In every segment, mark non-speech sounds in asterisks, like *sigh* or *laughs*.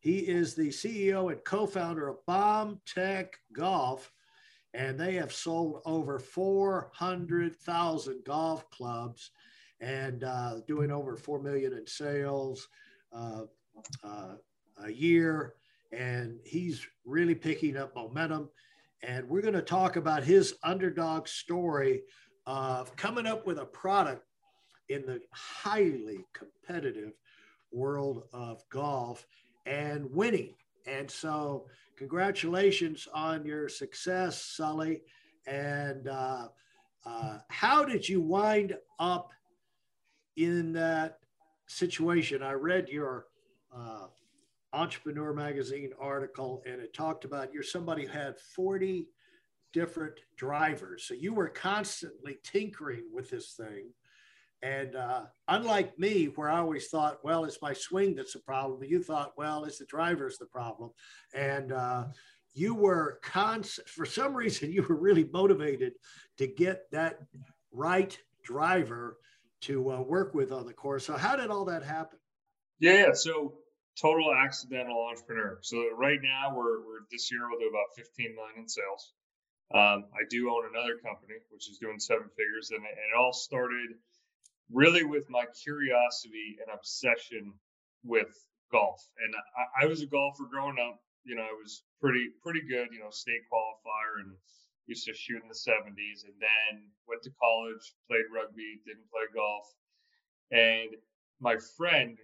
He is the CEO and co founder of BombTech Golf, and they have sold over 400,000 golf clubs and uh, doing over 4 million in sales uh, uh, a year. And he's really picking up momentum. And we're going to talk about his underdog story of coming up with a product in the highly competitive world of golf and winning. And so, congratulations on your success, Sully. And uh, uh, how did you wind up in that situation? I read your uh, Entrepreneur Magazine article, and it talked about you're somebody who had 40 different drivers. So you were constantly tinkering with this thing and uh, unlike me, where I always thought, well, it's my swing that's the problem, you thought, well, it's the driver's the problem. And uh, you were constant, for some reason, *laughs* you were really motivated to get that right driver to uh, work with on the course. So, how did all that happen? Yeah, so total accidental entrepreneur. So, right now, we're, we're this year, we'll do about 15 million in sales. Um, I do own another company, which is doing seven figures, and, and it all started really with my curiosity and obsession with golf. And I, I, was a golfer growing up. You know, I was pretty pretty good. You know, state qualifier and used to shoot in the 70s. And then went to college, played rugby, didn't play golf. And my friend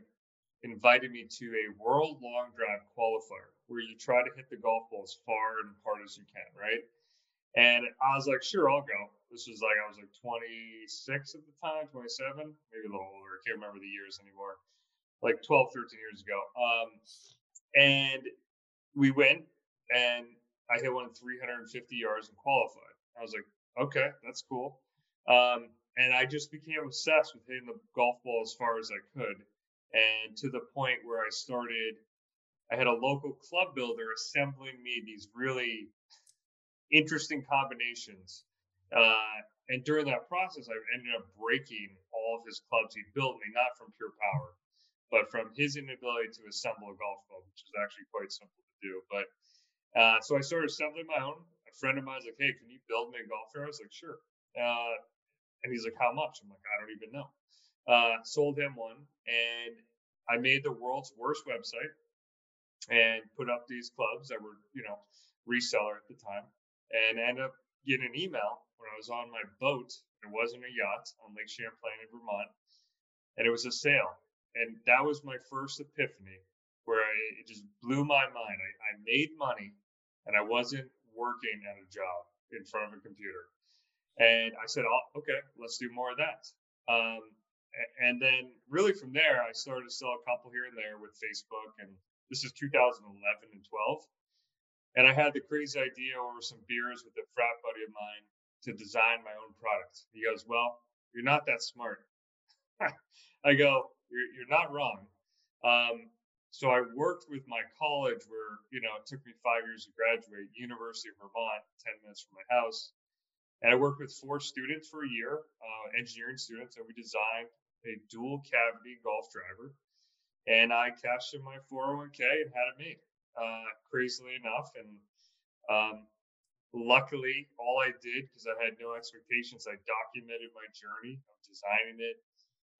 invited me to a world long drive qualifier where you try to hit the golf ball as far and hard as you can, right? And I was like, sure, I'll go. This was like, I was like 26 at the time, 27, maybe a little older. I can't remember the years anymore. Like 12, 13 years ago. Um, and we went and I hit one 350 yards and qualified. I was like, okay, that's cool. Um, and I just became obsessed with hitting the golf ball as far as I could. And to the point where I started, I had a local club builder assembling me these really interesting combinations. Uh, and during that process, I ended up breaking all of his clubs he built me, not from pure power, but from his inability to assemble a golf club, which is actually quite simple to do. But uh, so I started assembling my own. A friend of mine was like, "Hey, can you build me a golf driver?" I was like, "Sure." Uh, and he's like, "How much?" I'm like, "I don't even know." Uh, sold him one, and I made the world's worst website and put up these clubs that were, you know, reseller at the time and ended up getting an email when I was on my boat. It wasn't a yacht on Lake Champlain in Vermont, and it was a sale. And that was my first epiphany where I, it just blew my mind. I, I made money and I wasn't working at a job in front of a computer. And I said, oh, okay, let's do more of that. Um, and then really from there, I started to sell a couple here and there with Facebook. And this is 2011 and 12. And I had the crazy idea over some beers with a frat buddy of mine to design my own product. He goes, Well, you're not that smart. *laughs* I go, You're, you're not wrong. Um, so I worked with my college where, you know, it took me five years to graduate, University of Vermont, 10 minutes from my house. And I worked with four students for a year, uh, engineering students, and we designed a dual cavity golf driver. And I cashed in my 401k and had it made uh, crazily enough. And um, luckily, all I did, because I had no expectations, I documented my journey of designing it,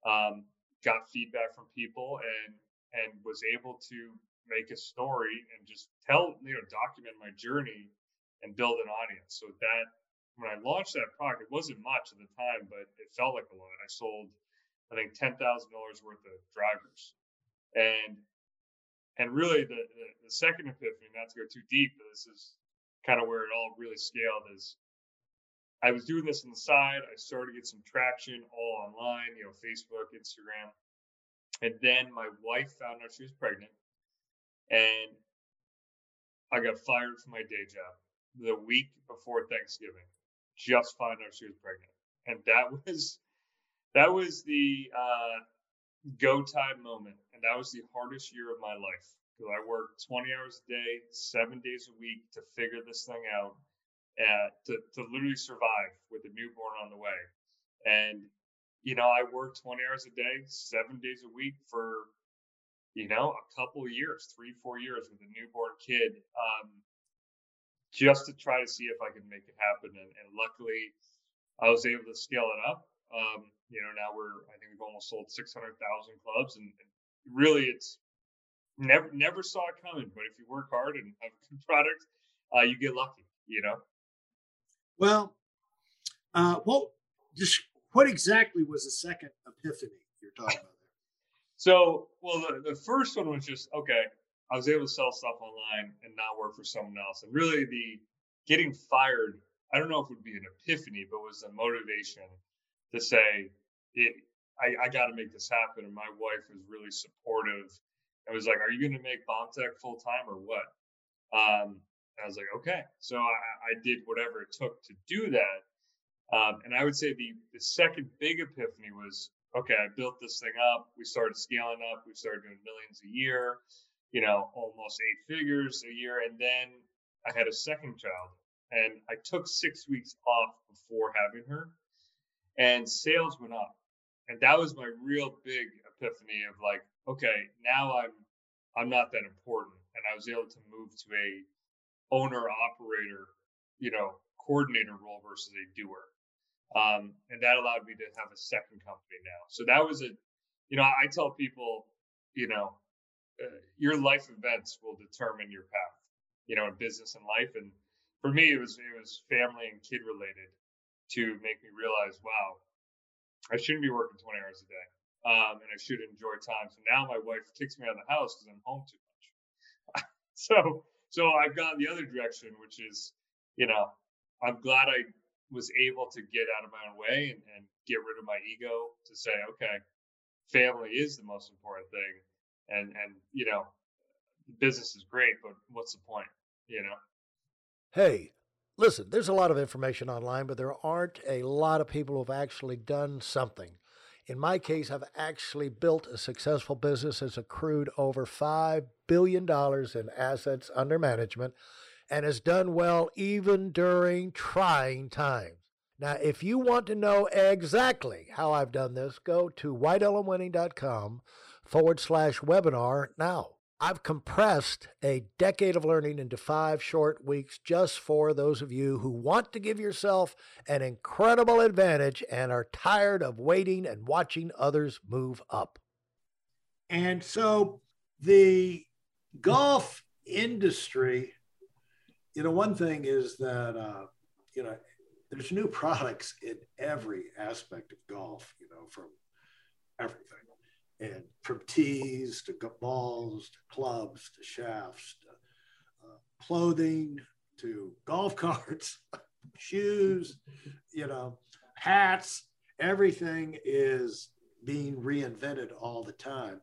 um, got feedback from people, and and was able to make a story and just tell, you know, document my journey and build an audience. So that when I launched that product, it wasn't much at the time, but it felt like a lot. I sold, I think, ten thousand dollars worth of drivers, and and really the, the, the second epiphany, not to go too deep, but this is kind of where it all really scaled is I was doing this on the side. I started to get some traction all online, you know, Facebook, Instagram. And then my wife found out she was pregnant. And I got fired from my day job the week before Thanksgiving, just found out she was pregnant, and that *laughs* was that was the uh, go time moment, and that was the hardest year of my life because I worked 20 hours a day, seven days a week to figure this thing out, and to to literally survive with a newborn on the way, and you know I worked 20 hours a day, seven days a week for you know, a couple years, three, four years with a newborn kid, um, just to try to see if I could make it happen. And, and luckily, I was able to scale it up. Um, you know, now we're, I think we've almost sold 600,000 clubs, and, and really, it's never, never saw it coming. But if you work hard and have a *laughs* good product, uh, you get lucky. You know. Well, uh, well, just what exactly was the second epiphany you're talking about? So, well, the, the first one was just okay. I was able to sell stuff online and not work for someone else. And really, the getting fired, I don't know if it would be an epiphany, but was a motivation to say, it, I, I got to make this happen. And my wife was really supportive and was like, Are you going to make BombTech full time or what? Um, I was like, Okay. So I, I did whatever it took to do that. Um, and I would say the, the second big epiphany was okay, I built this thing up. We started scaling up. We started doing millions a year, you know, almost eight figures a year. And then I had a second child and I took six weeks off before having her and sales went up. And that was my real big epiphany of like, okay, now I'm I'm not that important. And I was able to move to a owner operator, you know, coordinator role versus a doer. Um, and that allowed me to have a second company now. So that was a, you know, I tell people, you know, uh, your life events will determine your path, you know, in business and life. And for me, it was it was family and kid related to make me realize, wow, I shouldn't be working 20 hours a day, um, and I should enjoy time. So now my wife kicks me out of the house because I'm home too much. *laughs* so so I've gone the other direction, which is, you know, I'm glad I was able to get out of my own way and, and get rid of my ego to say, okay, family is the most important thing. And, and, you know, business is great, but what's the point, you know? Hey, listen, there's a lot of information online, but there aren't a lot of people who've actually done something. In my case, I've actually built a successful business that's accrued over $5 billion in assets under management and has done well even during trying times. Now, if you want to know exactly how I've done this, go to WeidelOnWinning.com forward slash webinar now. I've compressed a decade of learning into five short weeks just for those of you who want to give yourself an incredible advantage and are tired of waiting and watching others move up. And so the golf industry you know, one thing is that, uh, you know, there's new products in every aspect of golf, you know, from everything. And from tees to balls to clubs to shafts to uh, clothing to golf *laughs* carts, shoes, you know, hats, everything is being reinvented all the time.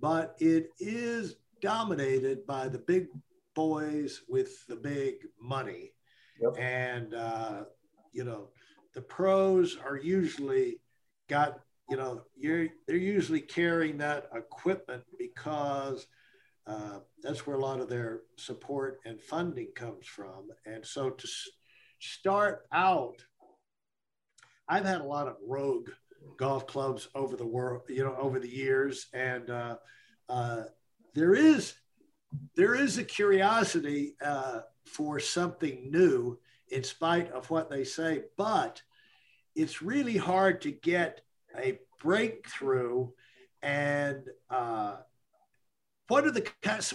But it is dominated by the big boys with the big money. Yep. And, uh, you know, the pros are usually got, you know, you're, they're usually carrying that equipment because uh, that's where a lot of their support and funding comes from. And so to s- start out, I've had a lot of rogue golf clubs over the world, you know, over the years. And uh, uh, there is there is a curiosity uh, for something new in spite of what they say, but it's really hard to get a breakthrough. And uh, what are the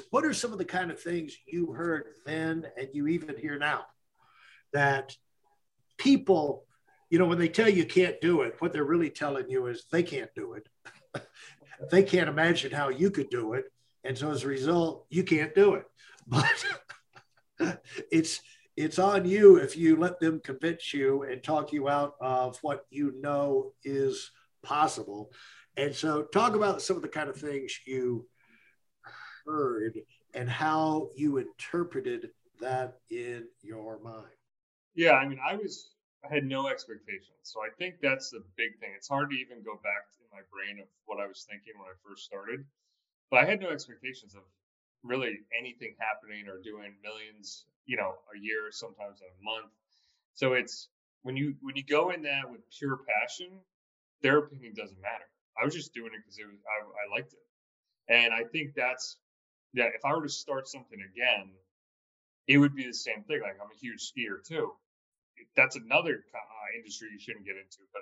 what are some of the kind of things you heard then and you even hear now that people, you know, when they tell you can't do it, what they're really telling you is they can't do it. *laughs* they can't imagine how you could do it and so as a result, you can't do it. *laughs* But *laughs* it's it's on you if you let them convince you and talk you out of what you know is possible. And so talk about some of the kind of things you heard and how you interpreted that in your mind. Yeah, I mean, I was I had no expectations, so I think that's the big thing. It's hard to even go back in my brain of what I was thinking when I first started, but I had no expectations of really anything happening or doing millions, you know, a year, sometimes a month. So it's when you when you go in that with pure passion, their opinion doesn't matter. I was just doing it because it was I, I liked it, and I think that's yeah. If I were to start something again, it would be the same thing. Like I'm a huge skier too. That's another uh, industry you shouldn't get into, but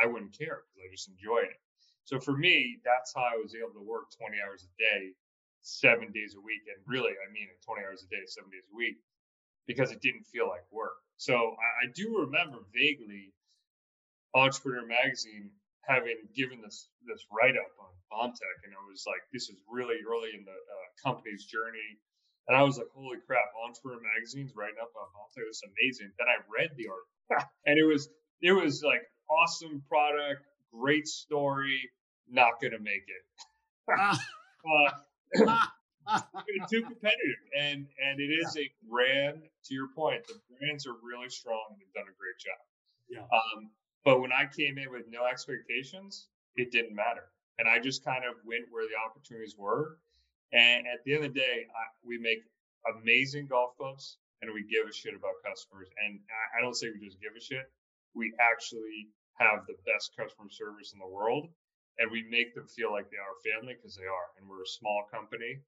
I wouldn't care because I just enjoy it. So for me, that's how I was able to work 20 hours a day, seven days a week, and really, I mean, 20 hours a day, seven days a week, because it didn't feel like work. So I, I do remember vaguely Entrepreneur Magazine having given this this write up on BombTech, and it was like this is really early in the uh, company's journey, and I was like, holy crap, Entrepreneur Magazine's writing up on BombTech, this is amazing. Then I read the article, *laughs* and it was it was like awesome product, great story, not gonna make it. *laughs* uh, *laughs* too competitive, and and it is yeah. a brand. To your point, the brands are really strong and they've done a great job. Yeah. Um, but when I came in with no expectations, it didn't matter, and I just kind of went where the opportunities were. And at the end of the day, I, we make amazing golf clubs, and we give a shit about customers. And I, I don't say we just give a shit; we actually have the best customer service in the world and we make them feel like they are family because they are and we're a small company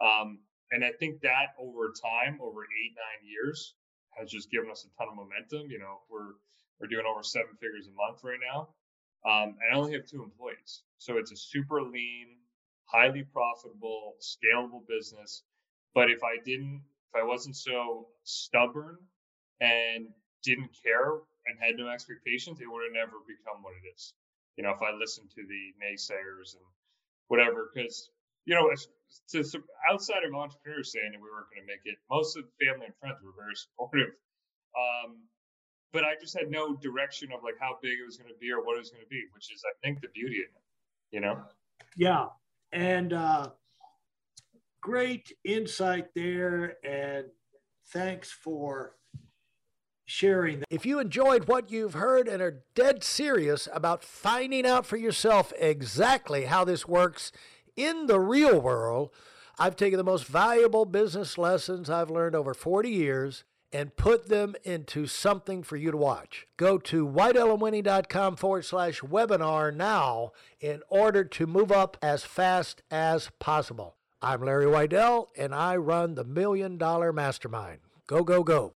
um, and I think that over time, over eight, nine years, has just given us a ton of momentum. You know, we're we're doing over seven figures a month right now. Um, and I only have two employees. So it's a super lean, highly profitable, scalable business. But if I didn't, if I wasn't so stubborn and didn't care and had no expectations, it would have never become what it is. You know, if I listened to the naysayers and whatever, because you know, to, to, outside of entrepreneurs saying that we weren't going to make it, most of the family and friends were very supportive. Um, but I just had no direction of like how big it was going to be or what it was going to be, which is, I think, the beauty of it. You know? Yeah, and uh, great insight there, and thanks for sharing. That. If you enjoyed what you've heard and are dead serious about finding out for yourself exactly how this works in the real world, I've taken the most valuable business lessons I've learned over 40 years and put them into something for you to watch. Go to WeidelOnWinning.com forward slash webinar now in order to move up as fast as possible. I'm Larry Weidel, and I run the Million Dollar Mastermind. Go, go, go.